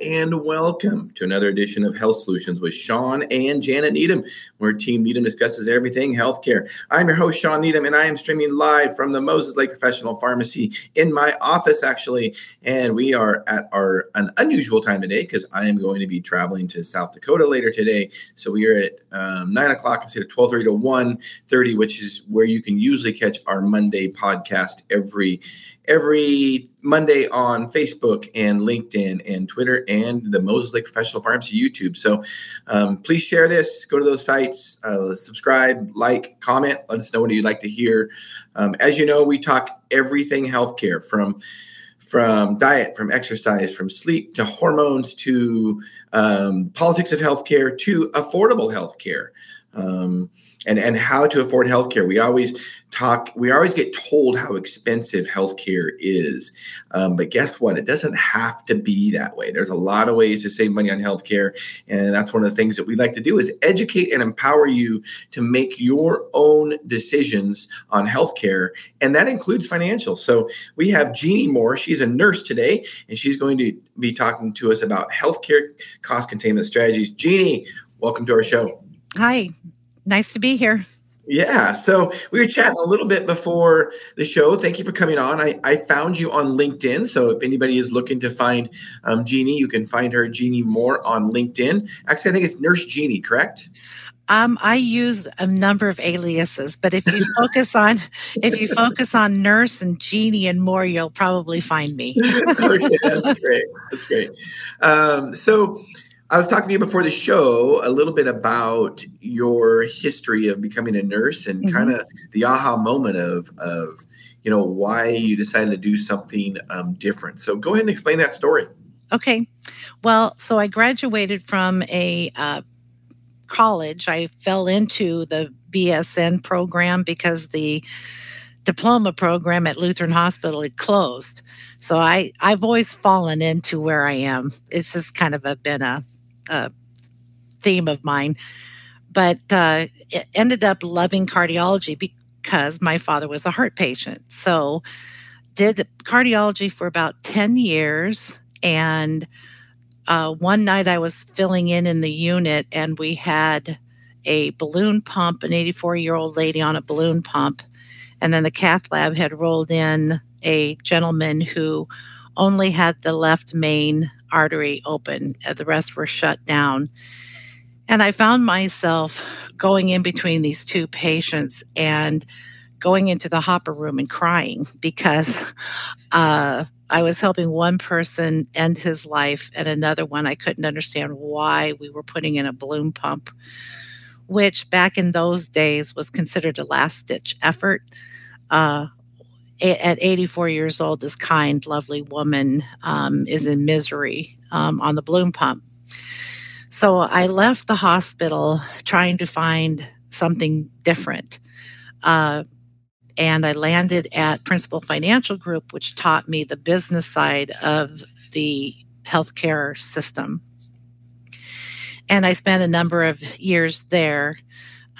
And welcome to another edition of Health Solutions with Shawn and Janet Needham, where Team Needham discusses everything healthcare. I'm your host, Shawn Needham, and I am streaming live from the Moses Lake Professional Pharmacy in my office, actually. And we are at our an unusual time today because I am going to be traveling to South Dakota later today. So we are at um, nine o'clock instead of twelve thirty to one thirty, which is where you can usually catch our Monday podcast every every Monday on Facebook and LinkedIn and Twitter and the Moses Lake Professional Pharmacy YouTube. So um, please share this. Go to those sites, uh, subscribe, like, comment. Let us know what you'd like to hear. Um, as you know, we talk everything healthcare from from diet, from exercise, from sleep to hormones to um, politics of healthcare to affordable healthcare. Um, and and how to afford healthcare. We always talk. We always get told how expensive healthcare is, um, but guess what? It doesn't have to be that way. There's a lot of ways to save money on healthcare, and that's one of the things that we like to do is educate and empower you to make your own decisions on healthcare, and that includes financial. So we have Jeannie Moore. She's a nurse today, and she's going to be talking to us about healthcare cost containment strategies. Jeannie, welcome to our show. Hi, nice to be here. Yeah. So we were chatting a little bit before the show. Thank you for coming on. I, I found you on LinkedIn. So if anybody is looking to find um, Jeannie, you can find her Jeannie Moore on LinkedIn. Actually, I think it's Nurse Jeannie, correct? Um, I use a number of aliases, but if you focus on if you focus on nurse and Jeannie and Moore, you'll probably find me. okay, that's great. That's great. Um, so I was talking to you before the show a little bit about your history of becoming a nurse and mm-hmm. kind of the aha moment of of you know why you decided to do something um, different. So go ahead and explain that story. Okay, well, so I graduated from a uh, college. I fell into the BSN program because the diploma program at Lutheran Hospital had closed. So I I've always fallen into where I am. It's just kind of a, been a a theme of mine. But uh, ended up loving cardiology because my father was a heart patient. So did cardiology for about 10 years. And uh, one night I was filling in in the unit and we had a balloon pump, an 84 year old lady on a balloon pump. And then the cath lab had rolled in a gentleman who only had the left main artery open, uh, the rest were shut down. And I found myself going in between these two patients and going into the hopper room and crying because uh, I was helping one person end his life and another one I couldn't understand why we were putting in a balloon pump, which back in those days was considered a last ditch effort. Uh, at 84 years old, this kind, lovely woman um, is in misery um, on the balloon pump. So I left the hospital trying to find something different. Uh, and I landed at Principal Financial Group, which taught me the business side of the healthcare system. And I spent a number of years there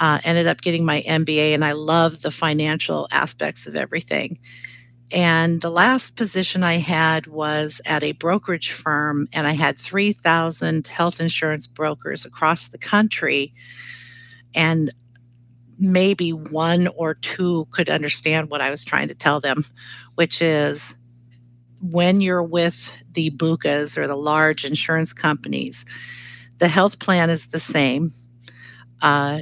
uh, ended up getting my MBA, and I love the financial aspects of everything. And the last position I had was at a brokerage firm, and I had 3,000 health insurance brokers across the country. And maybe one or two could understand what I was trying to tell them, which is when you're with the BUCAs or the large insurance companies, the health plan is the same. Uh,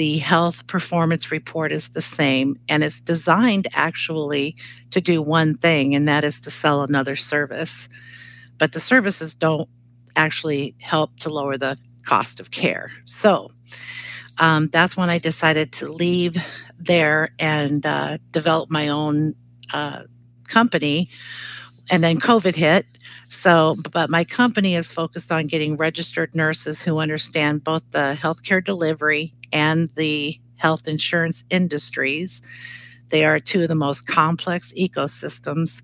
the health performance report is the same and it's designed actually to do one thing and that is to sell another service. But the services don't actually help to lower the cost of care. So um, that's when i decided to leave there and uh, develop my own uh, company and then covid hit. So, but my company is focused on getting registered nurses who understand both the healthcare delivery and the health insurance industries. They are two of the most complex ecosystems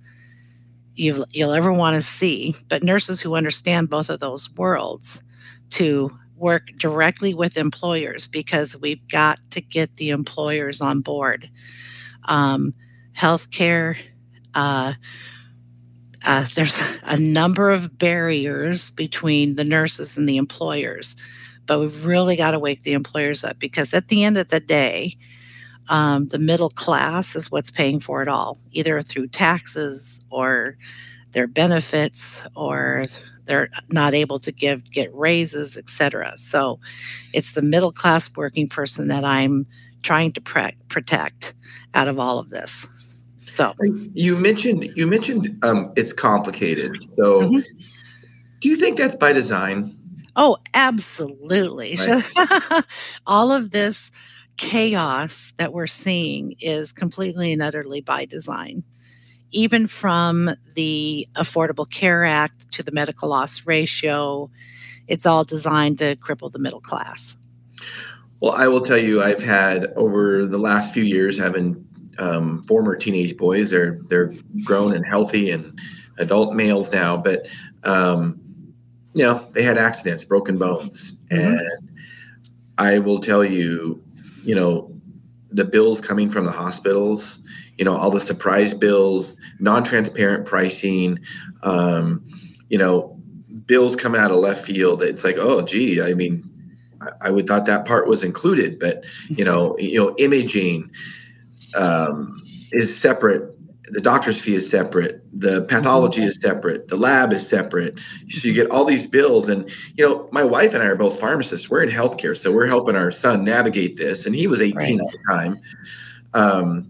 you will ever want to see. But nurses who understand both of those worlds to work directly with employers because we've got to get the employers on board. Um, healthcare, uh, uh, there's a number of barriers between the nurses and the employers, but we've really got to wake the employers up because at the end of the day, um, the middle class is what's paying for it all, either through taxes or their benefits or they're not able to give get raises etc so it's the middle class working person that i'm trying to pre- protect out of all of this. So you mentioned you mentioned um, it's complicated. So mm-hmm. do you think that's by design oh absolutely right. all of this chaos that we're seeing is completely and utterly by design even from the Affordable Care Act to the medical loss ratio, it's all designed to cripple the middle class. Well, I will tell you, I've had over the last few years having um, former teenage boys. They're they're grown and healthy and adult males now, but um, you know they had accidents, broken bones, mm-hmm. and I will tell you, you know, the bills coming from the hospitals you know all the surprise bills non-transparent pricing um, you know bills coming out of left field it's like oh gee i mean I, I would thought that part was included but you know you know imaging um, is separate the doctor's fee is separate the pathology is separate the lab is separate so you get all these bills and you know my wife and i are both pharmacists we're in healthcare so we're helping our son navigate this and he was 18 right. at the time um,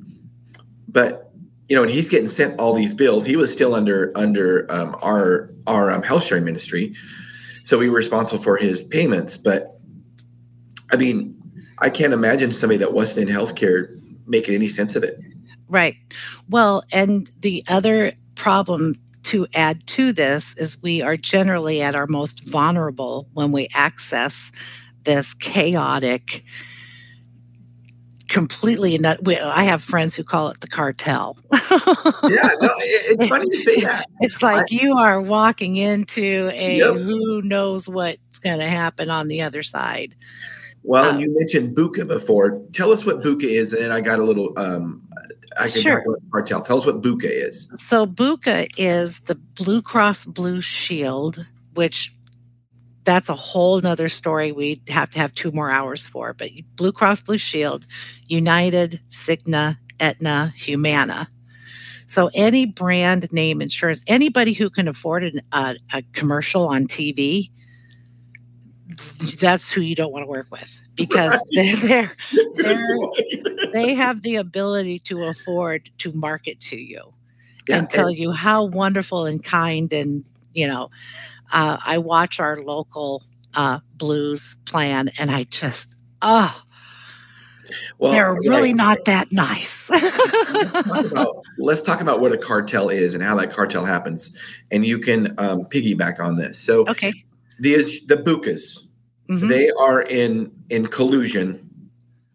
but you know, and he's getting sent all these bills. He was still under under um, our our um, health sharing ministry, so we were responsible for his payments. But I mean, I can't imagine somebody that wasn't in healthcare making any sense of it. Right. Well, and the other problem to add to this is we are generally at our most vulnerable when we access this chaotic completely nut. I have friends who call it the cartel. yeah, no, it's funny to say that. It's like I, you are walking into a yep. who knows what's going to happen on the other side. Well, um, you mentioned BUCA before. Tell us what BUCA is, and I got a little. Um, I can sure. cartel. Tell us what BUCA is. So Buka is the Blue Cross Blue Shield, which that's a whole nother story we'd have to have two more hours for. But Blue Cross Blue Shield, United, Cigna, Aetna, Humana. So any brand name insurance, anybody who can afford an, a commercial on TV, that's who you don't want to work with because right. they're, they're, they're they have the ability to afford to market to you yeah, and tell and, you how wonderful and kind and you know uh, I watch our local uh, blues plan, and I just oh. Well, they're really not that nice. let's, talk about, let's, talk about, what a cartel is and how that cartel happens, and you can um, piggyback on this. So, okay, the the BUCAs, mm-hmm. they are in in collusion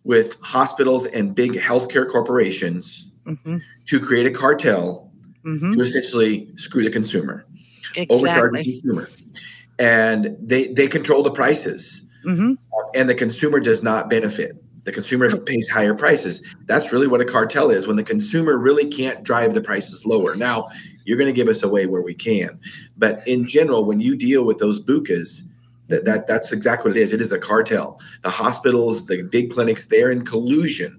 with hospitals and big healthcare corporations mm-hmm. to create a cartel mm-hmm. to essentially screw the consumer exactly. overcharge the consumer. And they, they control the prices. Mm-hmm. And the consumer does not benefit. The consumer pays higher prices. That's really what a cartel is when the consumer really can't drive the prices lower. Now, you're going to give us away where we can. But in general, when you deal with those BUCAs, that, that that's exactly what it is. It is a cartel. The hospitals, the big clinics, they're in collusion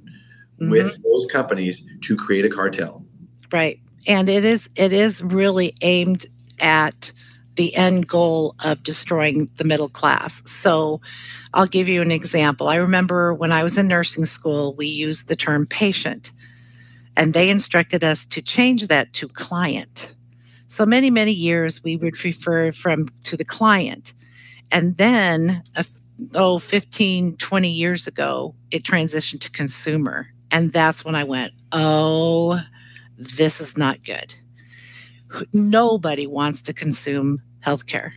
mm-hmm. with those companies to create a cartel. Right. And it is it is really aimed at the end goal of destroying the middle class. So I'll give you an example. I remember when I was in nursing school, we used the term patient, and they instructed us to change that to client. So many, many years we would refer from to the client. And then, oh, 15, 20 years ago, it transitioned to consumer. And that's when I went, oh, this is not good nobody wants to consume healthcare.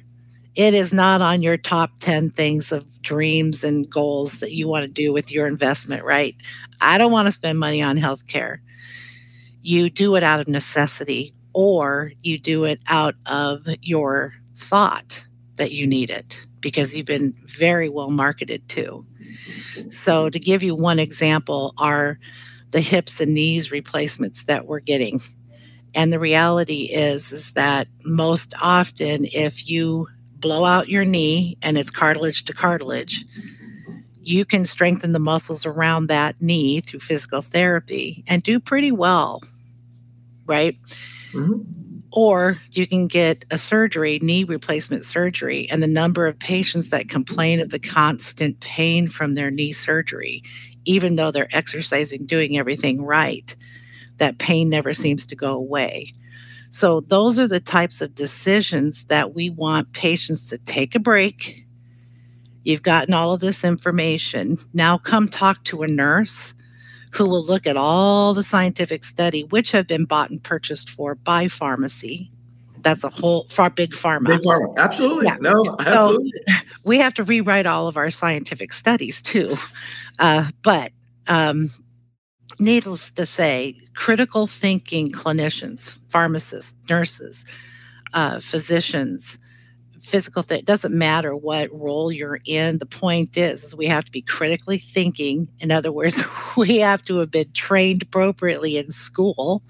It is not on your top 10 things of dreams and goals that you want to do with your investment, right? I don't want to spend money on healthcare. You do it out of necessity or you do it out of your thought that you need it because you've been very well marketed to. So, to give you one example, are the hips and knees replacements that we're getting And the reality is, is that most often, if you blow out your knee and it's cartilage to cartilage, you can strengthen the muscles around that knee through physical therapy and do pretty well, right? Mm-hmm. Or you can get a surgery, knee replacement surgery, and the number of patients that complain of the constant pain from their knee surgery, even though they're exercising, doing everything right, that pain never seems to go away. So, those are the types of decisions that we want patients to take a break You've gotten all of this information. Now come talk to a nurse who will look at all the scientific study, which have been bought and purchased for by pharmacy. That's a whole far big pharma. Big pharma, absolutely. Yeah. No, absolutely. So we have to rewrite all of our scientific studies too. Uh, but um, needless to say, critical thinking clinicians, pharmacists, nurses, uh, physicians, physical thing. It doesn't matter what role you're in. The point is, is we have to be critically thinking. In other words, we have to have been trained appropriately in school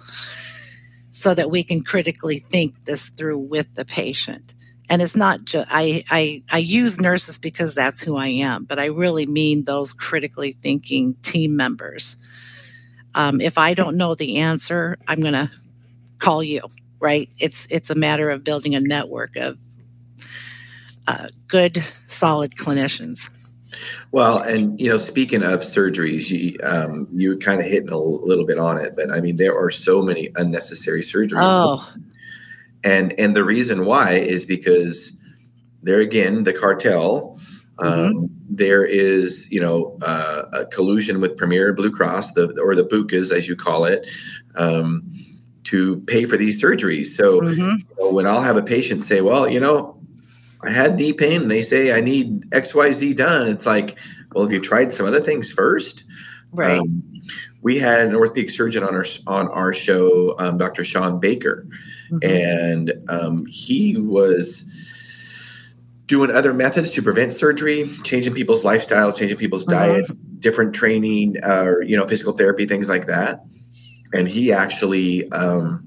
so that we can critically think this through with the patient. And it's not just I, I I use nurses because that's who I am, but I really mean those critically thinking team members. Um, if I don't know the answer, I'm going to call you. Right? It's it's a matter of building a network of uh, good, solid clinicians. Well, and you know, speaking of surgeries, you um, you kind of hitting a little bit on it, but I mean, there are so many unnecessary surgeries. Oh, and and the reason why is because there again, the cartel. Um, mm-hmm. there is, you know, uh, a collusion with Premera Blue Cross, the or the BUCAs as you call it, um, to pay for these surgeries. So mm-hmm. you know, when I'll have a patient say, "Well, you know, I had knee pain and they say I need XYZ done. It's like, well, have you tried some other things first? Right. Um, we had an orthopedic surgeon on our on our show, um, Dr. Sean Baker, mm-hmm. and um, he was doing other methods to prevent surgery, changing people's lifestyle, changing people's uh-huh. diet, different training, uh, or you know, physical therapy, things like that. And he actually um,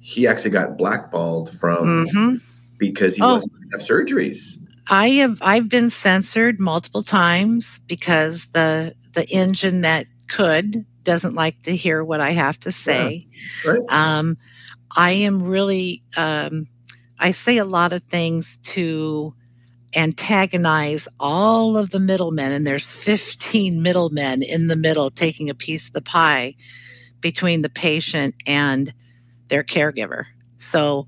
he actually got blackballed from. Mm-hmm because he oh. wasn't have surgeries. I have I've been censored multiple times because the the engine that could doesn't like to hear what I have to say. Yeah. Right. Um, I am really um, I say a lot of things to antagonize all of the middlemen, and there's 15 middlemen in the middle taking a piece of the pie between the patient and their caregiver. So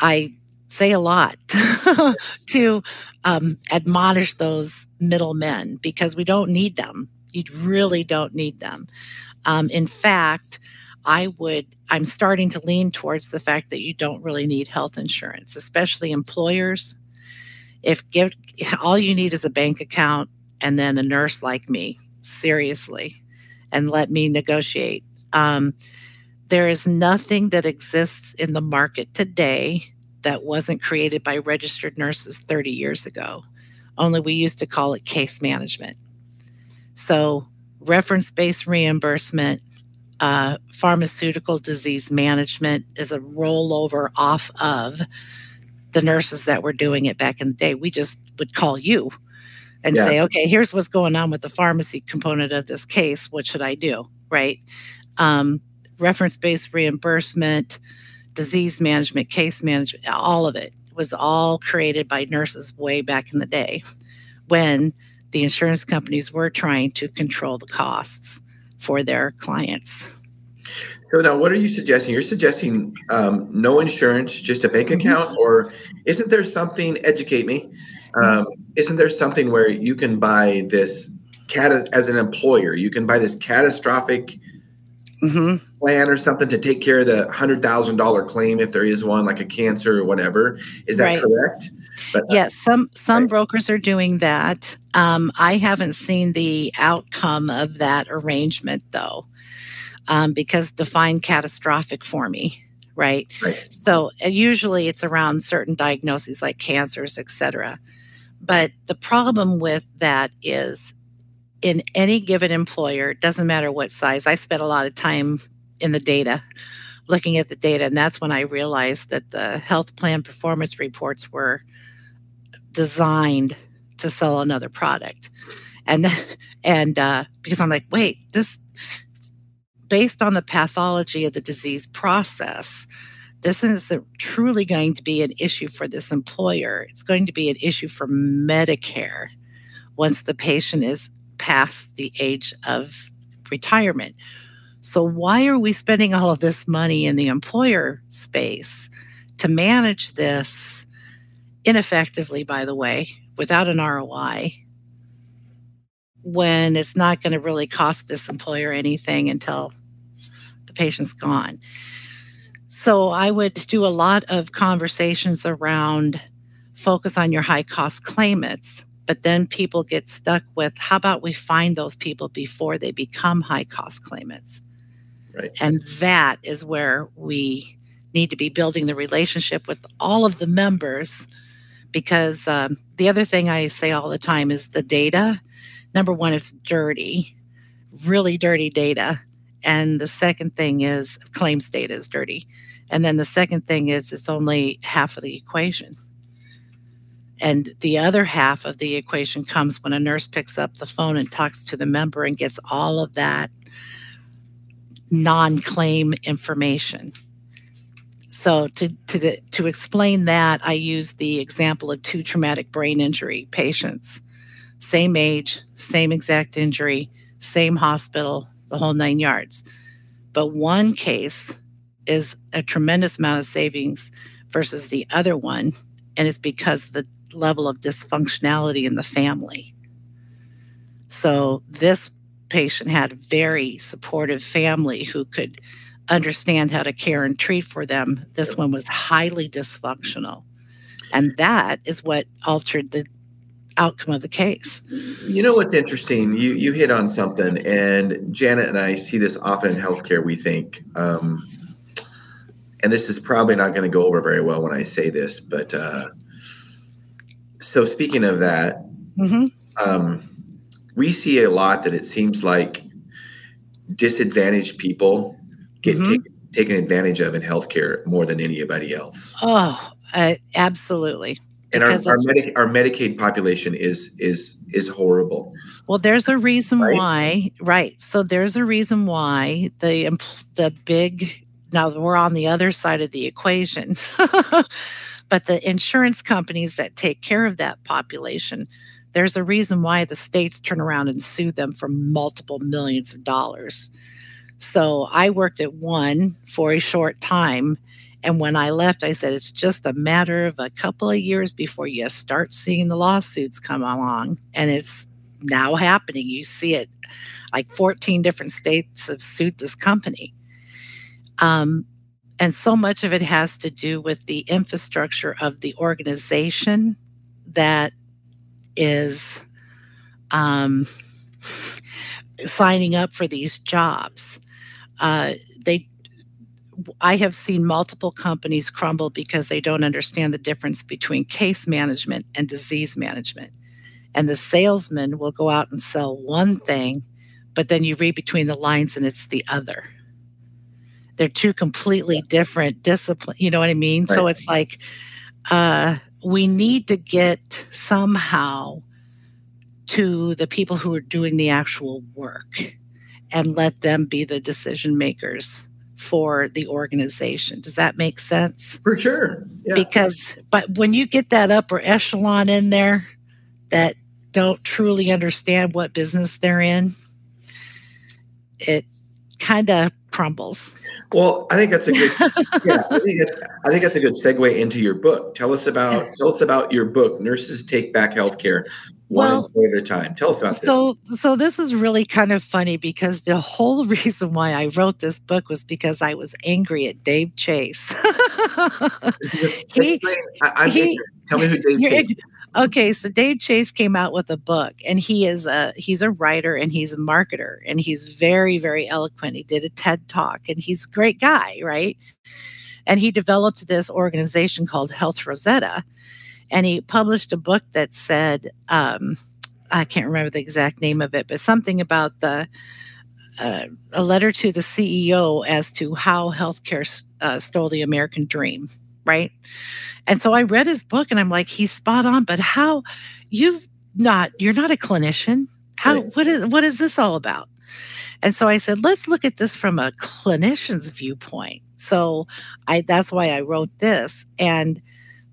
I say a lot to um, admonish those middlemen because we don't need them. You really don't need them. Um, in fact, I would, I'm starting to lean towards the fact that you don't really need health insurance, especially employers. If give, all you need is a bank account and then a nurse like me, seriously, and let me negotiate. Um, there is nothing that exists in the market today that wasn't created by registered nurses 30 years ago. Only we used to call it case management. So, reference based reimbursement, uh, pharmaceutical disease management is a rollover off of the nurses that were doing it back in the day. We just would call you and yeah. say, okay, here's what's going on with the pharmacy component of this case. What should I do? Right? Um, reference based reimbursement, disease management, case management, all of it was all created by nurses way back in the day when the insurance companies were trying to control the costs for their clients. So now, what are you suggesting? You're suggesting um, no insurance, just a bank mm-hmm. account, or isn't there something? Educate me. Um, isn't there something where you can buy this cat as an employer? You can buy this catastrophic mm-hmm. plan or something to take care of the hundred thousand dollar claim if there is one, like a cancer or whatever. Is that right. correct? But, uh, yes, some some right. brokers are doing that. Um, I haven't seen the outcome of that arrangement though, um, because defined catastrophic for me. Right? right. So uh, usually it's around certain diagnoses like cancers, etc. But the problem with that is in any given employer, doesn't matter what size. I spent a lot of time in the data looking at the data. And that's when I realized that the health plan performance reports were designed to sell another product. And and uh, because I'm like, wait, this based on the pathology of the disease process, this isn't truly going to be an issue for this employer. It's going to be an issue for Medicare once the patient is past the age of retirement. So, why are we spending all of this money in the employer space to manage this ineffectively, by the way, without an ROI, when it's not going to really cost this employer anything until the patient's gone? So, I would do a lot of conversations around focus on your high cost claimants but then people get stuck with how about we find those people before they become high cost claimants? Right. And that is where we need to be building the relationship with all of the members because um, the other thing i say all the time is the data number one it's dirty really dirty data. And the second thing is claims data is dirty. And then the second thing is it's only half of the equation and the other half of the equation comes when a nurse picks up the phone and talks to the member and gets all of that non claim information. So, to, to, to explain that, I use the example of two traumatic brain injury patients. Same age, same exact injury, same hospital, the whole nine yards. But one case is a tremendous amount of savings versus the other one. And it's because the level of dysfunctionality in the family. So this patient had a very supportive family who could understand how to care and treat for them. This one was highly dysfunctional. And that is what altered the outcome of the case. You know what's interesting? You you hit on something, and Janet and I see this often in healthcare. We think, um, and this is probably not going to go over very well when I say this, but uh, so speaking of that, mm-hmm. um, we see a lot that it seems like disadvantaged people get mm-hmm. taken, taken advantage of in healthcare more than anybody else. Oh, uh, absolutely. And our our, Medi- our, Medicaid population is is is horrible. Well, there's a reason right? why, right? So there's a reason why the the big now we're on the other side of the equation. But the insurance companies that take care of that population, there's a reason why the states turn around and sue them for multiple millions of dollars. So I worked at one for a short time. And when I left, I said, it's just a matter of a couple of years before you start seeing the lawsuits come along. And it's now happening. You see it like 14 different states have sued this company. Um, and so much of it has to do with the infrastructure of the organization that is um, signing up for these jobs. Uh, they, I have seen multiple companies crumble because they don't understand the difference between case management and disease management. And the salesman will go out and sell one thing, but then you read between the lines and it's the other they're two completely different disciplines. You know what I mean? Right. So it's like uh, we need to get somehow to the people who are doing the actual work and let them be the decision makers for the organization. Does that make sense? For sure. Yeah. Because, but when you get that upper echelon in there that don't truly understand what business they're in, it kind of crumbles. Well, I think that's a good. yeah, I think that's, I think that's a good segue into your book. Tell us about tell us about your book, Nurses Take Back Healthcare, one well, employee at a time. Tell us about so, this. So, this was really kind of funny because the whole reason why I wrote this book was because I was angry at Dave Chase. he, I, he, tell me who Dave Chase. Okay, so Dave Chase came out with a book, and he is a he's a writer and he's a marketer, and he's very very eloquent. He did a TED talk, and he's a great guy, right? And he developed this organization called Health Rosetta, and he published a book that said, um, I can't remember the exact name of it, but something about the uh, a letter to the CEO as to how healthcare uh, stole the American dream, right? And so I read his book and I'm like, he's spot on, but how you've not, you're not a clinician. How, right. what is, what is this all about? And so I said, let's look at this from a clinician's viewpoint. So I, that's why I wrote this. And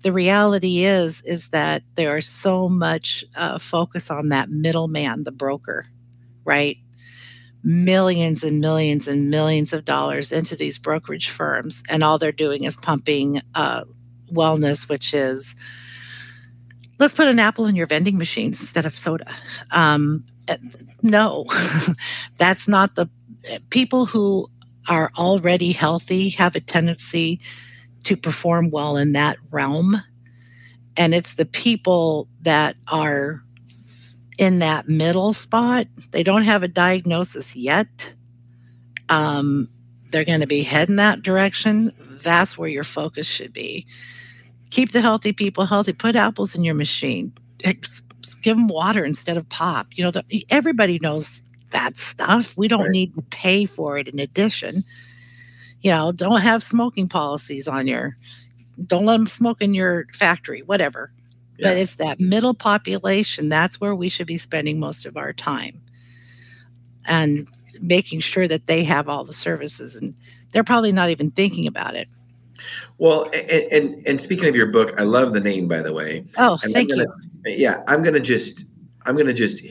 the reality is, is that there's so much uh, focus on that middleman, the broker, right? Millions and millions and millions of dollars into these brokerage firms, and all they're doing is pumping uh, wellness, which is let's put an apple in your vending machines instead of soda. Um, eh, no, that's not the people who are already healthy have a tendency to perform well in that realm. And it's the people that are in that middle spot. They don't have a diagnosis yet. Um, they're going to be heading that direction. That's where your focus should be. Keep the healthy people healthy. Put apples in your machine. Give them water instead of pop. You know, the, everybody knows that stuff. We don't right. need to pay for it in addition. You know, don't have smoking policies on your, don't let them smoke in your factory, whatever. But it's that middle population, that's where we should be spending most of our time and making sure that they have all the services. And they're probably not even thinking about it. Well, and, and, and speaking of your book, I love the name, by the way. Oh, and thank gonna, you. Yeah, I'm gonna just, I'm gonna just,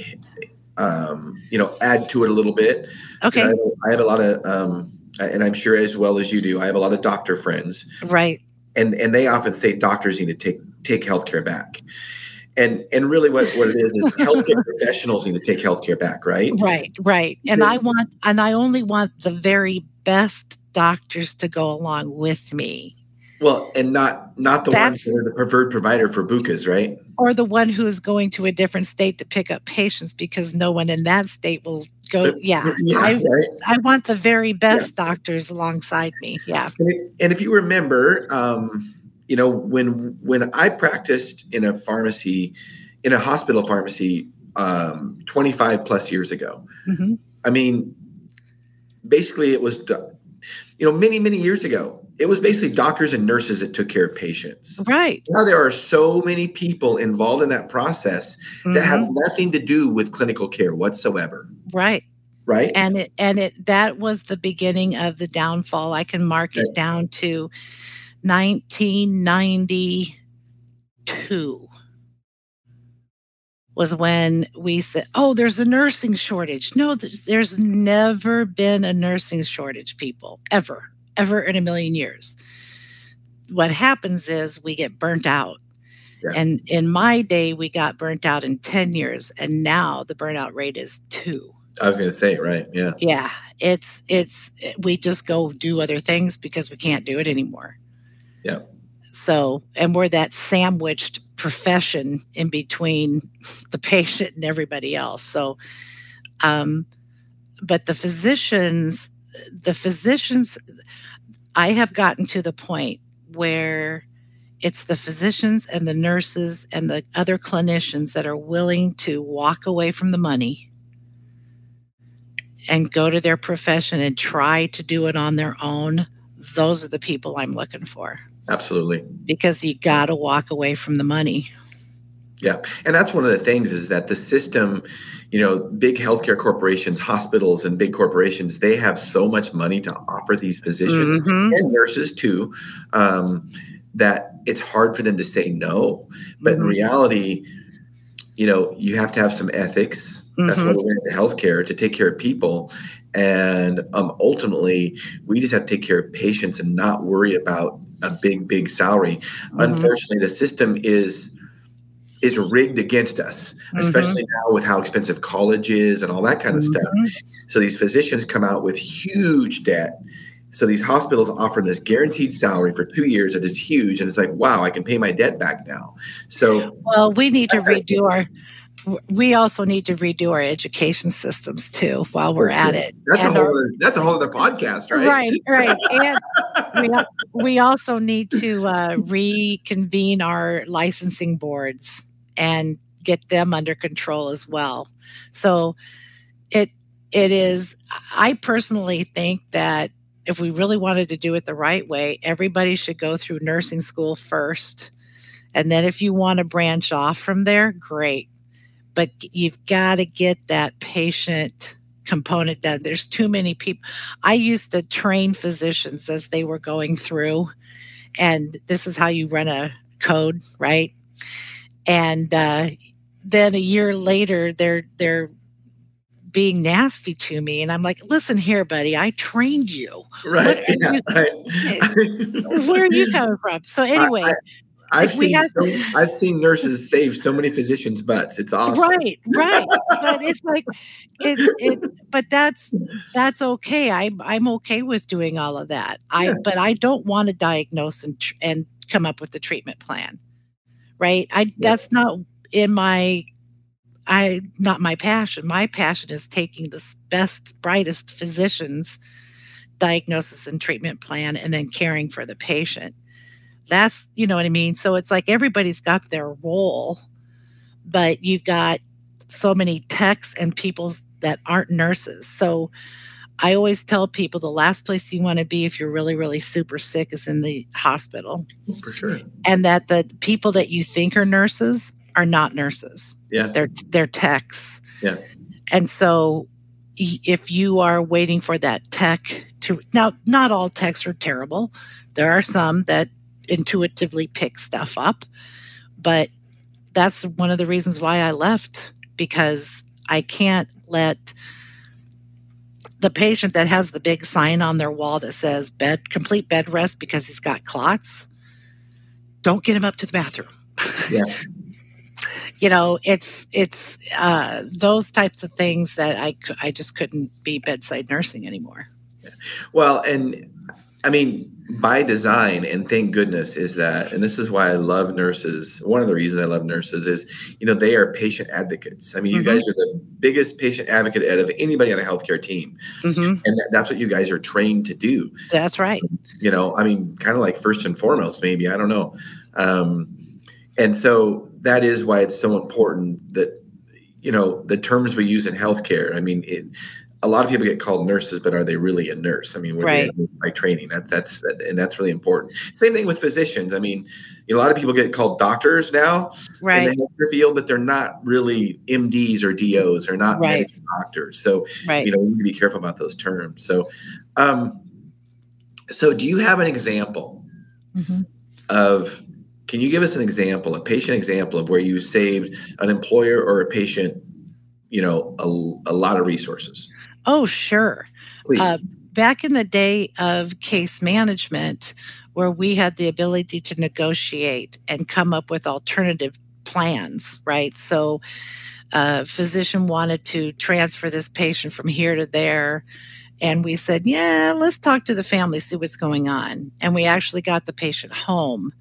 um, you know, add to it a little bit. Okay. I have, I have, a lot of, um, and I'm sure as well as you do, I have a lot of doctor friends. Right. And and they often say doctors need to take take healthcare back. And and really what, what it is is healthcare professionals need to take healthcare back, right? Right, right. And I want and I only want the very best doctors to go along with me. Well, and not not the That's, ones that are the preferred provider for BUCAs, right? Or the one who is going to a different state to pick up patients because no one in that state will go. Yeah, yeah I, right? I want the very best yeah. doctors alongside me. Yeah. And, if you remember, um, you know when when i practiced in a pharmacy in a hospital pharmacy um, 25 plus years ago mm-hmm. i mean basically it was you know many many years ago it was basically doctors and nurses that took care of patients right now there are so many people involved in that process mm-hmm. that have mm-hmm. nothing to do with clinical care whatsoever right right and it and it that was the beginning of the downfall i can mark right. it down to 1992 was when we said, oh, there's a nursing shortage. No, there's, there's, never been a nursing shortage, people, ever, ever in a million years. What happens is we get burnt out. Yeah. And in my day, we got burnt out in 10 years, and now the burnout rate is two. I was going to say, right? Yeah. Yeah. It's, it's, we just go do other things because we can't do it anymore. Yeah. So, and we're that sandwiched profession in between the patient and everybody else. So, um, but the physicians, the physicians, I have gotten to the point where it's the physicians and the nurses and the other clinicians that are willing to walk away from the money and go to their profession and try to do it on their own. Those are the people I'm looking for. Absolutely. Because you got to walk away from the money. Yeah. And that's one of the things is that the system, you know, big healthcare corporations, hospitals, and big corporations, they have so much money to offer these physicians mm-hmm. and nurses too, um, that it's hard for them to say no. But mm-hmm. in reality, you know, you have to have some ethics. That's mm-hmm. what we're in healthcare to take care of people. And um, ultimately, we just have to take care of patients and not worry about a big, big salary. Mm-hmm. Unfortunately, the system is is rigged against us, mm-hmm. especially mm-hmm. now with how expensive college is and all that kind of mm-hmm. stuff. So these physicians come out with huge debt. So these hospitals offer this guaranteed salary for two years that is huge, and it's like, wow, I can pay my debt back now. So well, we need to redo our we also need to redo our education systems too while we're at it. That's and a whole our, other, that's a whole other podcast, right? Right, right. And we, we also need to uh, reconvene our licensing boards and get them under control as well. So it it is, I personally think that if we really wanted to do it the right way, everybody should go through nursing school first. And then if you want to branch off from there, great. But you've got to get that patient component done. There's too many people. I used to train physicians as they were going through, and this is how you run a code, right? And uh, then a year later, they're they're being nasty to me. And I'm like, listen here, buddy, I trained you. Right. Yeah, you right. where are you coming from? So anyway. I, have seen so, I've seen nurses save so many physicians' butts. It's awesome. Right, right. but it's like it's it but that's that's okay. I'm I'm okay with doing all of that. I but I don't want to diagnose and and come up with the treatment plan. Right? I yeah. that's not in my I not my passion. My passion is taking the best, brightest physicians diagnosis and treatment plan and then caring for the patient. That's, you know what I mean? So it's like everybody's got their role, but you've got so many techs and people that aren't nurses. So I always tell people the last place you want to be if you're really, really super sick is in the hospital. For sure. And that the people that you think are nurses are not nurses. Yeah. They're they're techs. Yeah. And so if you are waiting for that tech to now not all techs are terrible. There are some that intuitively pick stuff up, but that's one of the reasons why I left because I can't let the patient that has the big sign on their wall that says bed complete bed rest because he's got clots don't get him up to the bathroom. Yeah. you know it's it's uh, those types of things that i i just couldn't be bedside nursing anymore well and i mean by design and thank goodness is that and this is why i love nurses one of the reasons i love nurses is you know they are patient advocates i mean you mm-hmm. guys are the biggest patient advocate out of anybody on a healthcare team mm-hmm. and that's what you guys are trained to do that's right you know i mean kind of like first and foremost maybe i don't know um, and so that is why it's so important that you know the terms we use in healthcare. I mean, it, a lot of people get called nurses, but are they really a nurse? I mean, we're right. by training. That, that's and that's really important. Same thing with physicians. I mean, a lot of people get called doctors now right. in the field, but they're not really MDs or DOs or not right. doctors. So right. you know, we need to be careful about those terms. So, um, so do you have an example mm-hmm. of can you give us an example, a patient example of where you saved an employer or a patient, you know, a, a lot of resources? Oh, sure. Uh, back in the day of case management, where we had the ability to negotiate and come up with alternative plans, right? So, a physician wanted to transfer this patient from here to there. And we said, yeah, let's talk to the family, see what's going on. And we actually got the patient home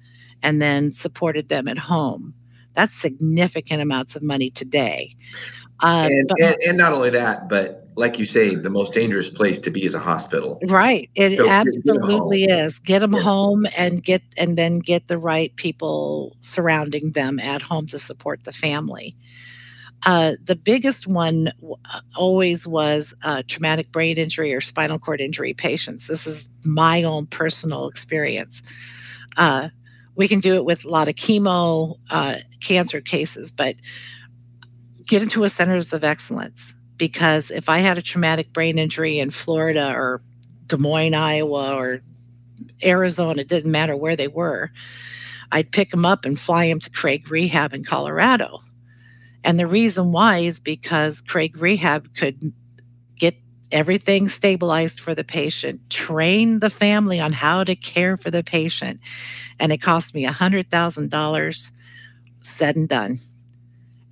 and then supported them at home. That's significant amounts of money today. Uh, and, but, and, and, not only that, but like you say, the most dangerous place to be is a hospital. Right. It so absolutely get is. Get them yeah. home and get and then get the right people surrounding them at home to support the family. Uh, the biggest one always was uh, traumatic brain injury or spinal cord injury patients. This is my own personal experience. Uh, we can do it with a lot of chemo uh, cancer cases, but get into a centers of excellence because if I had a traumatic brain injury in Florida or Des Moines, Iowa, or Arizona, it didn't matter where they were, I'd pick them up and fly them to Craig Rehab in Colorado. And the reason why is because Craig Rehab could get everything stabilized for the patient, train the family on how to care for the patient. And it cost me $100,000 said and done.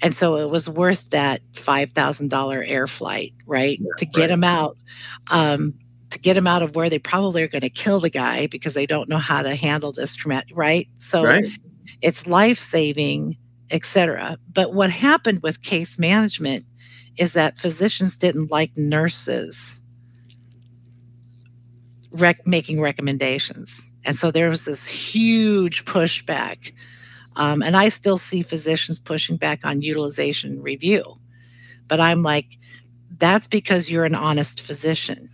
And so it was worth that $5,000 air flight, right? Yeah, to get right. them out. Um, to get them out of where they probably are going to kill the guy because they don't know how to handle this traumatic, right? So right. it's life saving, etc. But what happened with case management is that physicians didn't like nurses rec- making recommendations. And so there was this huge pushback. Um, and I still see physicians pushing back on utilization review. But I'm like, that's because you're an honest physician.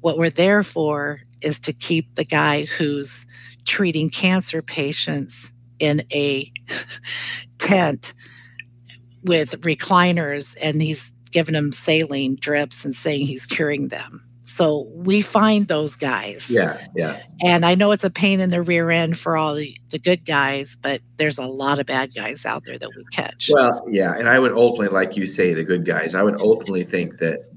What we're there for is to keep the guy who's treating cancer patients in a tent with recliners and he's giving them saline drips and saying he's curing them. So we find those guys. Yeah, yeah. And I know it's a pain in the rear end for all the, the good guys, but there's a lot of bad guys out there that we catch. Well, yeah. And I would ultimately, like you say, the good guys, I would ultimately think that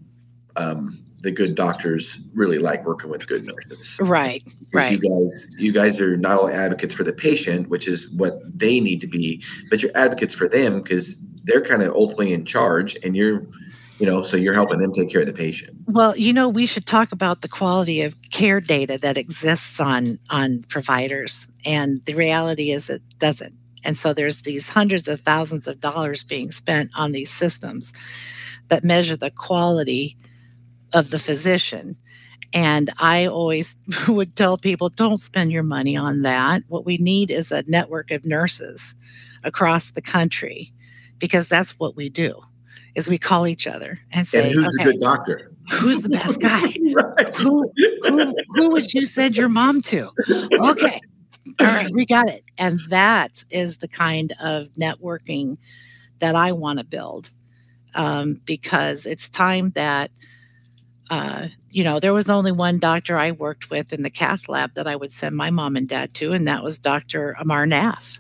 um, the good doctors really like working with good nurses. Right. Right. You guys, you guys are not only advocates for the patient, which is what they need to be, but you're advocates for them because they're kind of ultimately in charge and you're you know so you're helping them take care of the patient. Well you know we should talk about the quality of care data that exists on on providers and the reality is it doesn't. And so there's these hundreds of thousands of dollars being spent on these systems that measure the quality of the physician. And I always would tell people don't spend your money on that. What we need is a network of nurses across the country because that's what we do is we call each other and say, and who's okay, a good doctor? Who's the best guy? right. who, who, who would you send your mom to? Okay. All right, we got it. And that is the kind of networking that I want to build um, because it's time that, uh, you know, there was only one doctor I worked with in the cath lab that I would send my mom and dad to, and that was Dr. Amar Nath.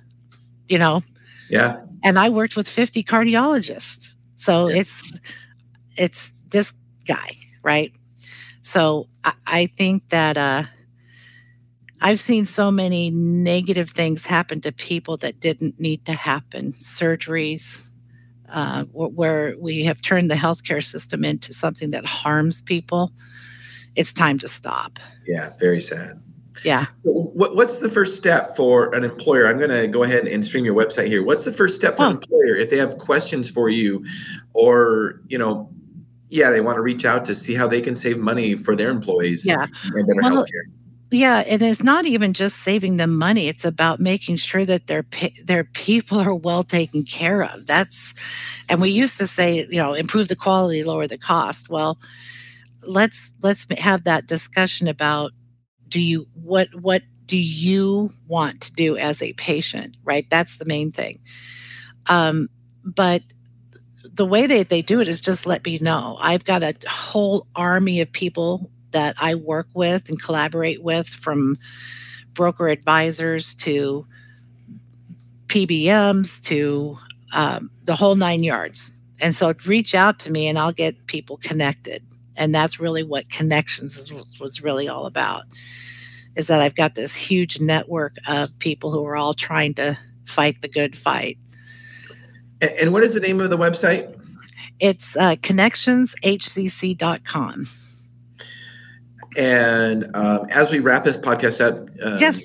You know? Yeah. And I worked with 50 cardiologists. So it's it's this guy, right? So I, I think that uh, I've seen so many negative things happen to people that didn't need to happen. Surgeries, uh, where we have turned the healthcare system into something that harms people. It's time to stop. Yeah, very sad. Yeah. What, what's the first step for an employer? I'm going to go ahead and stream your website here. What's the first step for oh. an employer if they have questions for you, or you know, yeah, they want to reach out to see how they can save money for their employees. Yeah. And better well, healthcare. Yeah, and it's not even just saving them money. It's about making sure that their their people are well taken care of. That's, and we used to say, you know, improve the quality, lower the cost. Well, let's let's have that discussion about do you what what do you want to do as a patient right? That's the main thing. Um, but the way they, they do it is just let me know. I've got a whole army of people that i work with and collaborate with from broker advisors to pbms to um, the whole nine yards. And so reach out to me and i'll get people connected and that's really what connections was, was really all about is that I've got this huge network of people who are all trying to fight the good fight. And what is the name of the website? It's uh, connectionshcc.com. And um, as we wrap this podcast up, um, Jeff,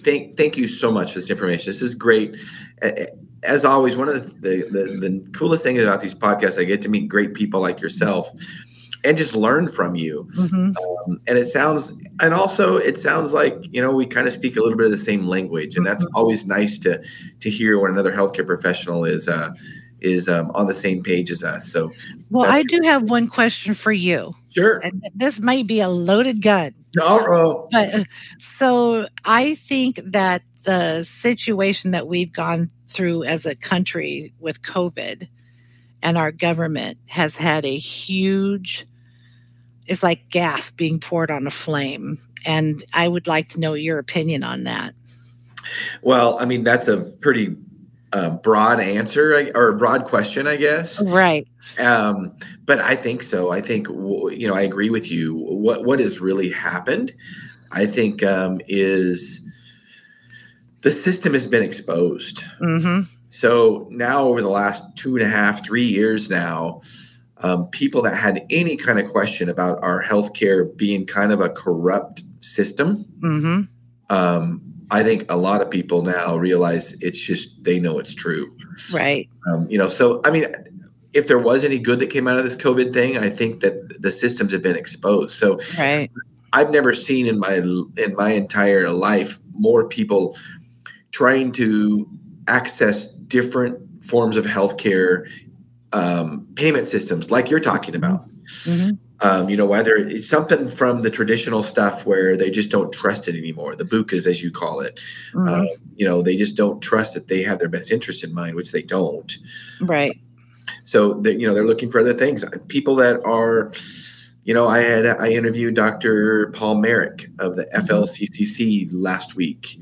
thank thank you so much for this information. This is great. As always, one of the, the, the coolest things about these podcasts, I get to meet great people like yourself and just learn from you. Mm-hmm. Um, and it sounds, and also it sounds like you know we kind of speak a little bit of the same language, and that's mm-hmm. always nice to to hear when another healthcare professional is uh, is um, on the same page as us. So, well, I do have one question for you. Sure, and this might be a loaded gun. No, but uh, so I think that the situation that we've gone through as a country with COVID and our government has had a huge is like gas being poured on a flame. And I would like to know your opinion on that. Well, I mean, that's a pretty uh, broad answer or a broad question, I guess. Right. Um, but I think so. I think you know I agree with you. What what has really happened, I think, um, is the system has been exposed. Mm-hmm. So now, over the last two and a half, three years now, um, people that had any kind of question about our healthcare being kind of a corrupt system. Mm-hmm. Um, I think a lot of people now realize it's just they know it's true. Right. Um, you know, so I mean, if there was any good that came out of this COVID thing, I think that the systems have been exposed. So right. I've never seen in my in my entire life more people trying to access different forms of healthcare um, payment systems like you're talking about. Mm-hmm. Um, you know, whether it's something from the traditional stuff where they just don't trust it anymore, the BUCAs, as you call it. Mm-hmm. Uh, you know, they just don't trust that they have their best interest in mind, which they don't. Right. So, they, you know, they're looking for other things. People that are, you know, I had I interviewed Dr. Paul Marik of the mm-hmm. FLCCC last week,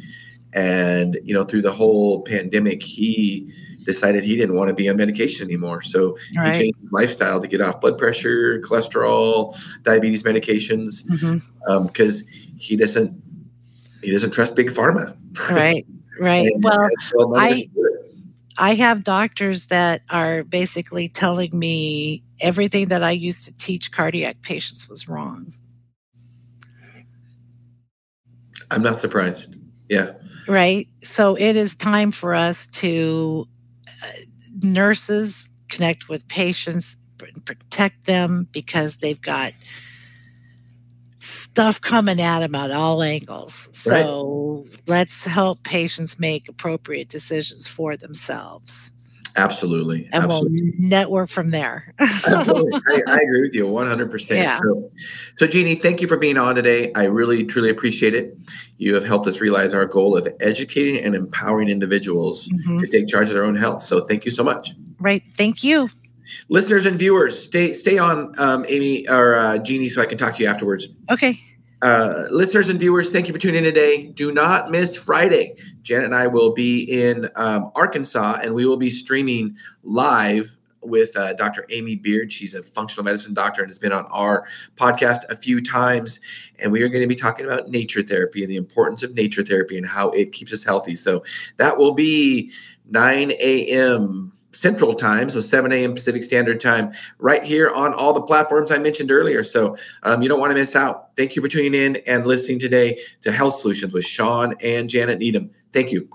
and you know, through the whole pandemic, he decided he didn't want to be on medication anymore. So right. he changed his lifestyle to get off blood pressure, cholesterol, diabetes medications, because mm-hmm. um, he doesn't he doesn't trust big pharma. Right, right. well, well I I have doctors that are basically telling me everything that I used to teach cardiac patients was wrong. I'm not surprised. Yeah. Right. So it is time for us to nurses connect with patients, protect them because they've got stuff coming at them at all angles. So right. let's help patients make appropriate decisions for themselves. Absolutely. And Absolutely. we'll network from there. Absolutely. I, I, agree with you 100%. Yeah. So, so, Jeannie, thank you for being on today. I really, truly appreciate it. You have helped us realize our goal of educating and empowering individuals mm-hmm. to take charge of their own health. So, thank you so much. Right. Thank you. Listeners and viewers, stay stay on, um, Amy or uh, Jeannie, so I can talk to you afterwards. Okay. Uh, listeners and viewers, thank you for tuning in today. Do not miss Friday. Janet and I will be in um, Arkansas and we will be streaming live with uh, Dr. Amy Beard. She's a functional medicine doctor and has been on our podcast a few times. And we are going to be talking about nature therapy and the importance of nature therapy and how it keeps us healthy. So that will be 9 a.m. Central Time, so 7 a.m. Pacific Standard Time, right here on all the platforms I mentioned earlier. So um, you don't want to miss out. Thank you for tuning in and listening today to Health Solutions with Shawn and Janet Needham. Thank you.